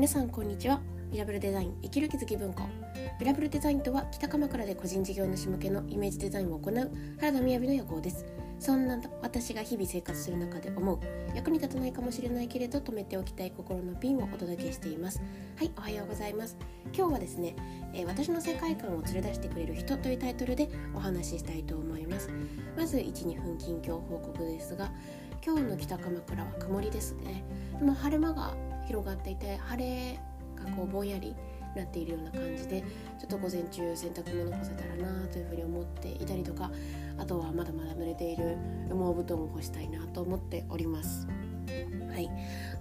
皆さんこんにちは。ビラブルデザイン生きる気づき文庫。ビラブルデザインとは北鎌倉で個人事業主向けのイメージデザインを行う原田雅の予行です。そんな私が日々生活する中で思う役に立たないかもしれないけれど止めておきたい心のピンをお届けしています。はいおはようございます。今日はですね、えー、私の世界観を連れ出してくれる人というタイトルでお話ししたいと思います。まず12分近況報告ですが今日の北鎌倉は曇りですね。でも晴れ間が広がっていて晴れがこうぼんやりなっているような感じでちょっと午前中洗濯物干せたらなというふうに思っていたりとかあとはまだまだ濡れている羽毛布団を干したいなと思っております。はい、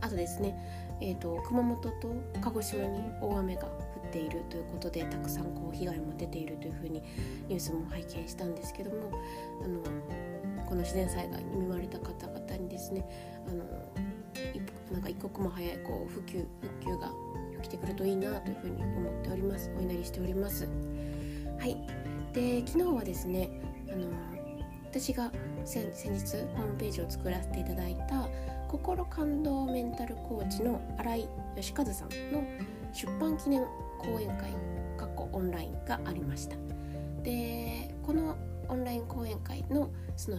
あとですね、えーと、熊本と鹿児島に大雨が降っているということでたくさんこう被害も出ているというふうにニュースも拝見したんですけどもあのこの自然災害に見舞われた方々にですねあのなんか一刻も早いこう復旧復旧が来てくるといいなというふうに思っておりますお祈りしております。はい。で昨日はですねあの私が先日ホームページを作らせていただいた心感動メンタルコーチの新井義和さんの出版記念講演会かっこオンラインがありました。でこのオンライン講演会のその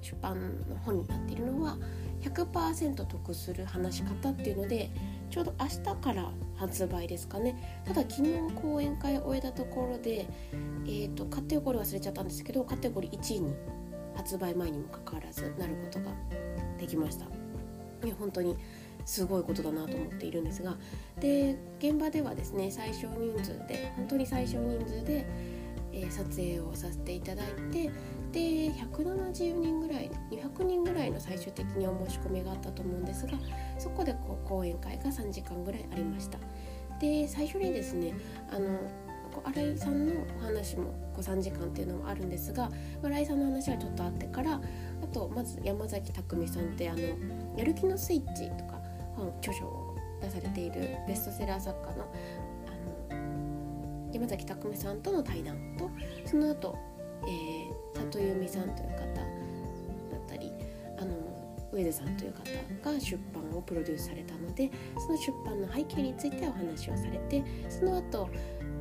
出版の本になっているのは100%得する話し方っていうのでちょうど明日から発売ですかね。ただ昨日講演会を終えたところで、えーと、カテゴリー忘れちゃったんですけどカテゴリー1位に発売前にもかかわらずなることができました。いや本当にすごいことだなと思っているんですが。で現場ではですね最小人数で本当に最小人数で、えー、撮影をさせていただいてで170人ぐらい200人ぐらいの最終的にお申し込みがあったと思うんですがそこでこう講演会が3時間ぐらいありました。で最初にですねあの新井さんのお話もこう3時間っていうのもあるんですが新井さんの話はちょっとあってからあとまず山崎匠さんってあの「やる気のスイッチ」とか本著書を出されているベストセラー作家の山崎匠さんとの対談とその後えー、里由美さんという方だったりあの上出さんという方が出版をプロデュースされたのでその出版の背景についてお話をされてその後、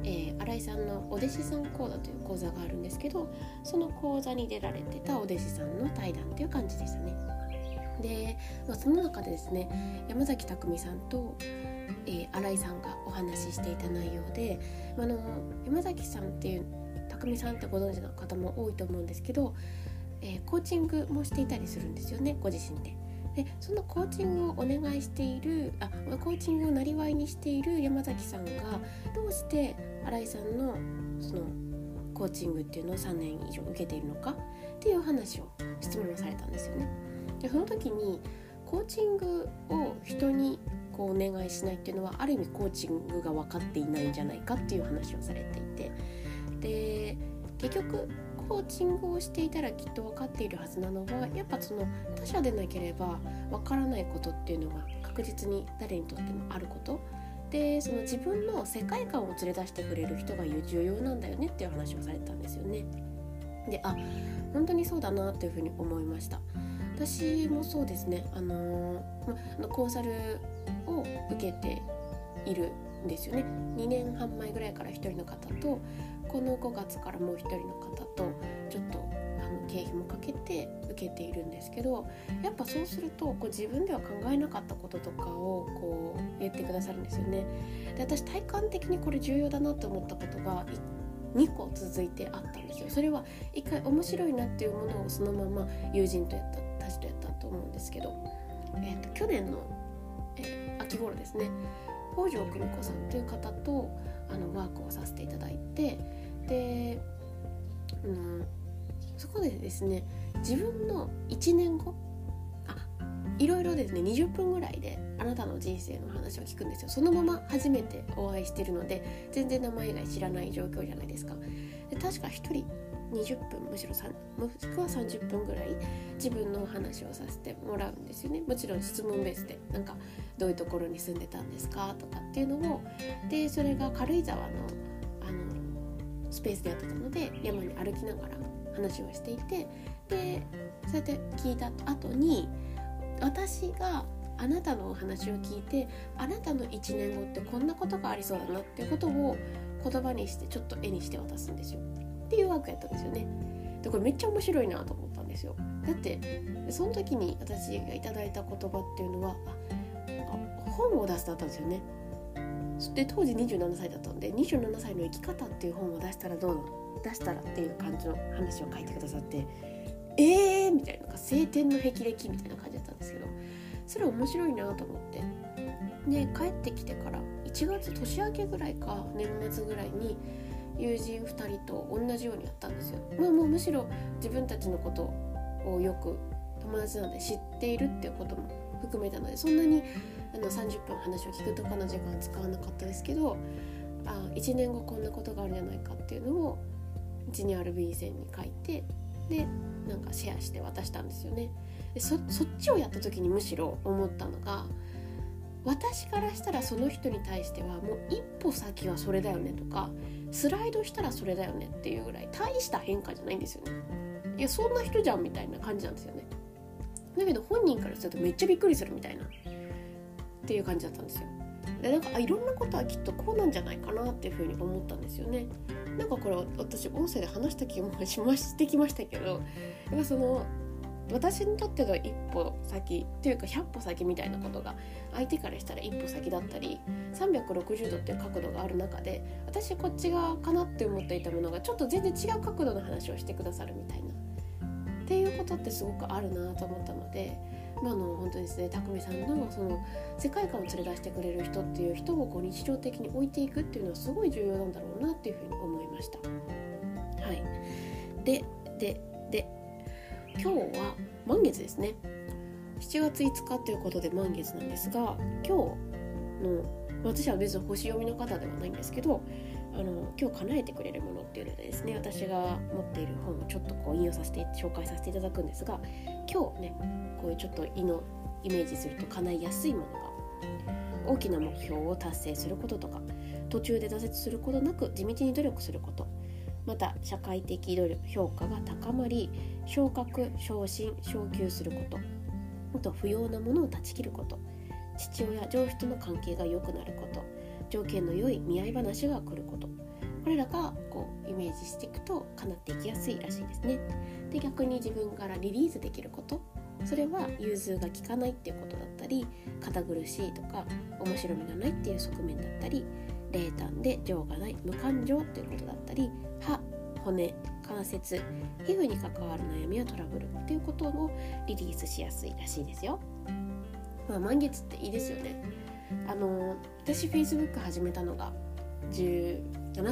えー、新井さんのお弟子さん講座という講座があるんですけどその講座に出られてたお弟子さんの対談という感じでしたね。で、まあ、その中でですね山崎匠さんと、えー、新井さんがお話ししていた内容で、あの山崎さんっていう匠さんってご存知の方も多いと思うんですけど、えー、コーチングもしていたりするんですよねご自身で。でそのコーチングをお願いしているあコーチングをなりわいにしている山崎さんがどうして新井さんのそのコーチングっていうのを3年以上受けているのかっていう話を質問をされたんですよね。でその時にコーチングを人にこうお願いしないっていうのはある意味コーチングが分かっていないんじゃないかっていう話をされていてで結局コーチングをしていたらきっと分かっているはずなのはやっぱその他者でなければ分からないことっていうのが確実に誰にとってもあることでその自分の世界観を連れ出してくれる人が重要なんだよねっていう話をされたんですよね。であ本当にそうだなというふうに思いました。私もそうですねあのー、コンサルを受けているんですよね2年半前ぐらいから1人の方とこの5月からもう一人の方とちょっとあの経費もかけて受けているんですけどやっぱそうするとこう自分では考えなかったこととかをこう言ってくださるんですよね。で私体感的にこれ重要だなって思ったことが2個続いてあったんですよ。それは一回面白いなっていうものをそのまま友人とやったたちとやったと思うんですけど、えーと、去年の、えー、秋頃ですね北条久美子さんという方とあのワークをさせていただいてで、うん、そこでですね自分の1年後あいろいろですね20分ぐらいであなたの人生の話を聞くんですよ。そのまま初めてお会いしてるので全然名前以外知らない状況じゃないですか。で確か1人20分むしろ3もしくは30分ぐらい自分のお話をさせてもらうんですよね。もちろん質問ベースでなんかどういうところに住んでたんですかとかっていうのをでそれが軽井沢のあのスペースでやってたので山に歩きながら話をしていてでそうやって聞いた後に私があなたのお話を聞いてあなたの1年後ってこんなことがありそうだなっていうことを言葉にしてちょっと絵にして渡すんですよ。っていうワークやったんですよね。でこれめっちゃ面白いなと思ったんですよ。だってその時に私がいただいた言葉っていうのは本を出すだったんですよね。で当時27歳だったんで27歳の生き方っていう本を出したらどうなの？出したらっていう感じの話を書いてくださってえーみたいな晴天の霹靂みたいな感じだったんですけどそれ面白いなと思って。で帰ってきてから1月年明けぐらいか年末ぐらいに友人2人と同じようにやったんですよ。まあ、もうむしろ自分たちのことをよく友達なんで知っているっていうことも含めたのでそんなにあの30分話を聞くとかの時間使わなかったですけどあ1年後こんなことがあるんじゃないかっていうのを1にある B 線に書いてでなんかシェアして渡したんですよね。でそっちをやった時にむしろ思ったのが私からしたらその人に対してはもう一歩先はそれだよねとかスライドしたらそれだよねっていうぐらい大した変化じゃないんですよね。いやそんな人じゃんみたいな感じなんですよね。だけど本人からするとめっちゃびっくりするみたいなっていう感じだったんですよ。でなんかあいろんなことはきっとこうなんじゃないかなっていうふうに思ったんですよね。なんかこれ私音声で話した気もしま してきましたけどやっぱその私にとっての一歩先というか100歩先みたいなことが相手からしたら一歩先だったり360度っていう角度がある中で私こっち側かなって思っていたものがちょっと全然違う角度の話をしてくださるみたいなっていうことってすごくあるなと思ったので、まあ、の本当ですね匠さんのその世界観を連れ出してくれる人っていう人をこう日常的に置いていくっていうのはすごい重要なんだろうなっていうふうに思いました。はい、でで今日は満月ですね。7月5日ということで満月なんですが今日の私は別に星読みの方ではないんですけどあの今日叶えてくれるものっていうのでですね私が持っている本をちょっとこう引用させて紹介させていただくんですが今日ねこういうちょっと胃のイメージすると叶いやすいものが大きな目標を達成することとか途中で挫折することなく地道に努力することまた社会的評価が高まり昇格昇進昇給することあと不要なものを断ち切ること父親上司との関係が良くなること条件の良い見合い話が来ることこれらがこうイメージしていくと叶っていきやすいらしいですね。で逆に自分からリリースできることそれは融通が利かないっていうことだったり堅苦しいとか面白みがないっていう側面だったり冷淡で情がない無感情っていうことだったり歯骨関節皮膚に関わる悩みやトラブルっていうことをリリースしやすいらしいですよ。まあ、満月っていいですよね。あの私 Facebook 始めたのが17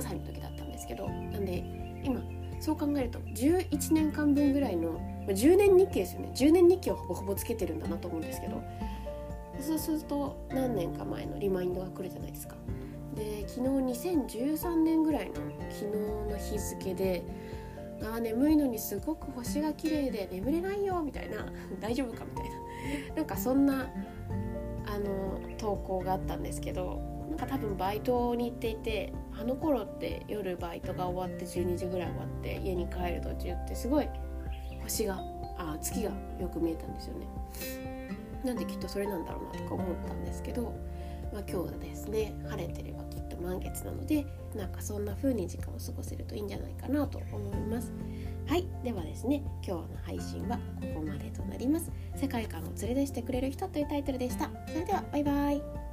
歳の時だったんですけどなんで今そう考えると11年間分ぐらいの10年日記ですよね10年日記をほぼほぼつけてるんだなと思うんですけどそうすると何年か前のリマインドが来るじゃないですかで昨日2013年ぐらいの昨日の日付であ眠いのにすごく星が綺麗で眠れないよみたいな 大丈夫かみたいな。なんかそんなあの投稿があったんですけどなんか多分バイトに行っていてあの頃って夜バイトが終わって12時ぐらい終わって家に帰る途中ってすごい星があ月がよく見えたんですよね。なんできっとそれなんだろうなとか思ったんですけどまあ、今日はですね晴れてればきっと満月なのでなんかそんな風に時間を過ごせるといいんじゃないかなと思います。はいではですね今日の配信はここまでとなります。世界観を連れ出してくれる人というタイトルでした。それではバイバイ。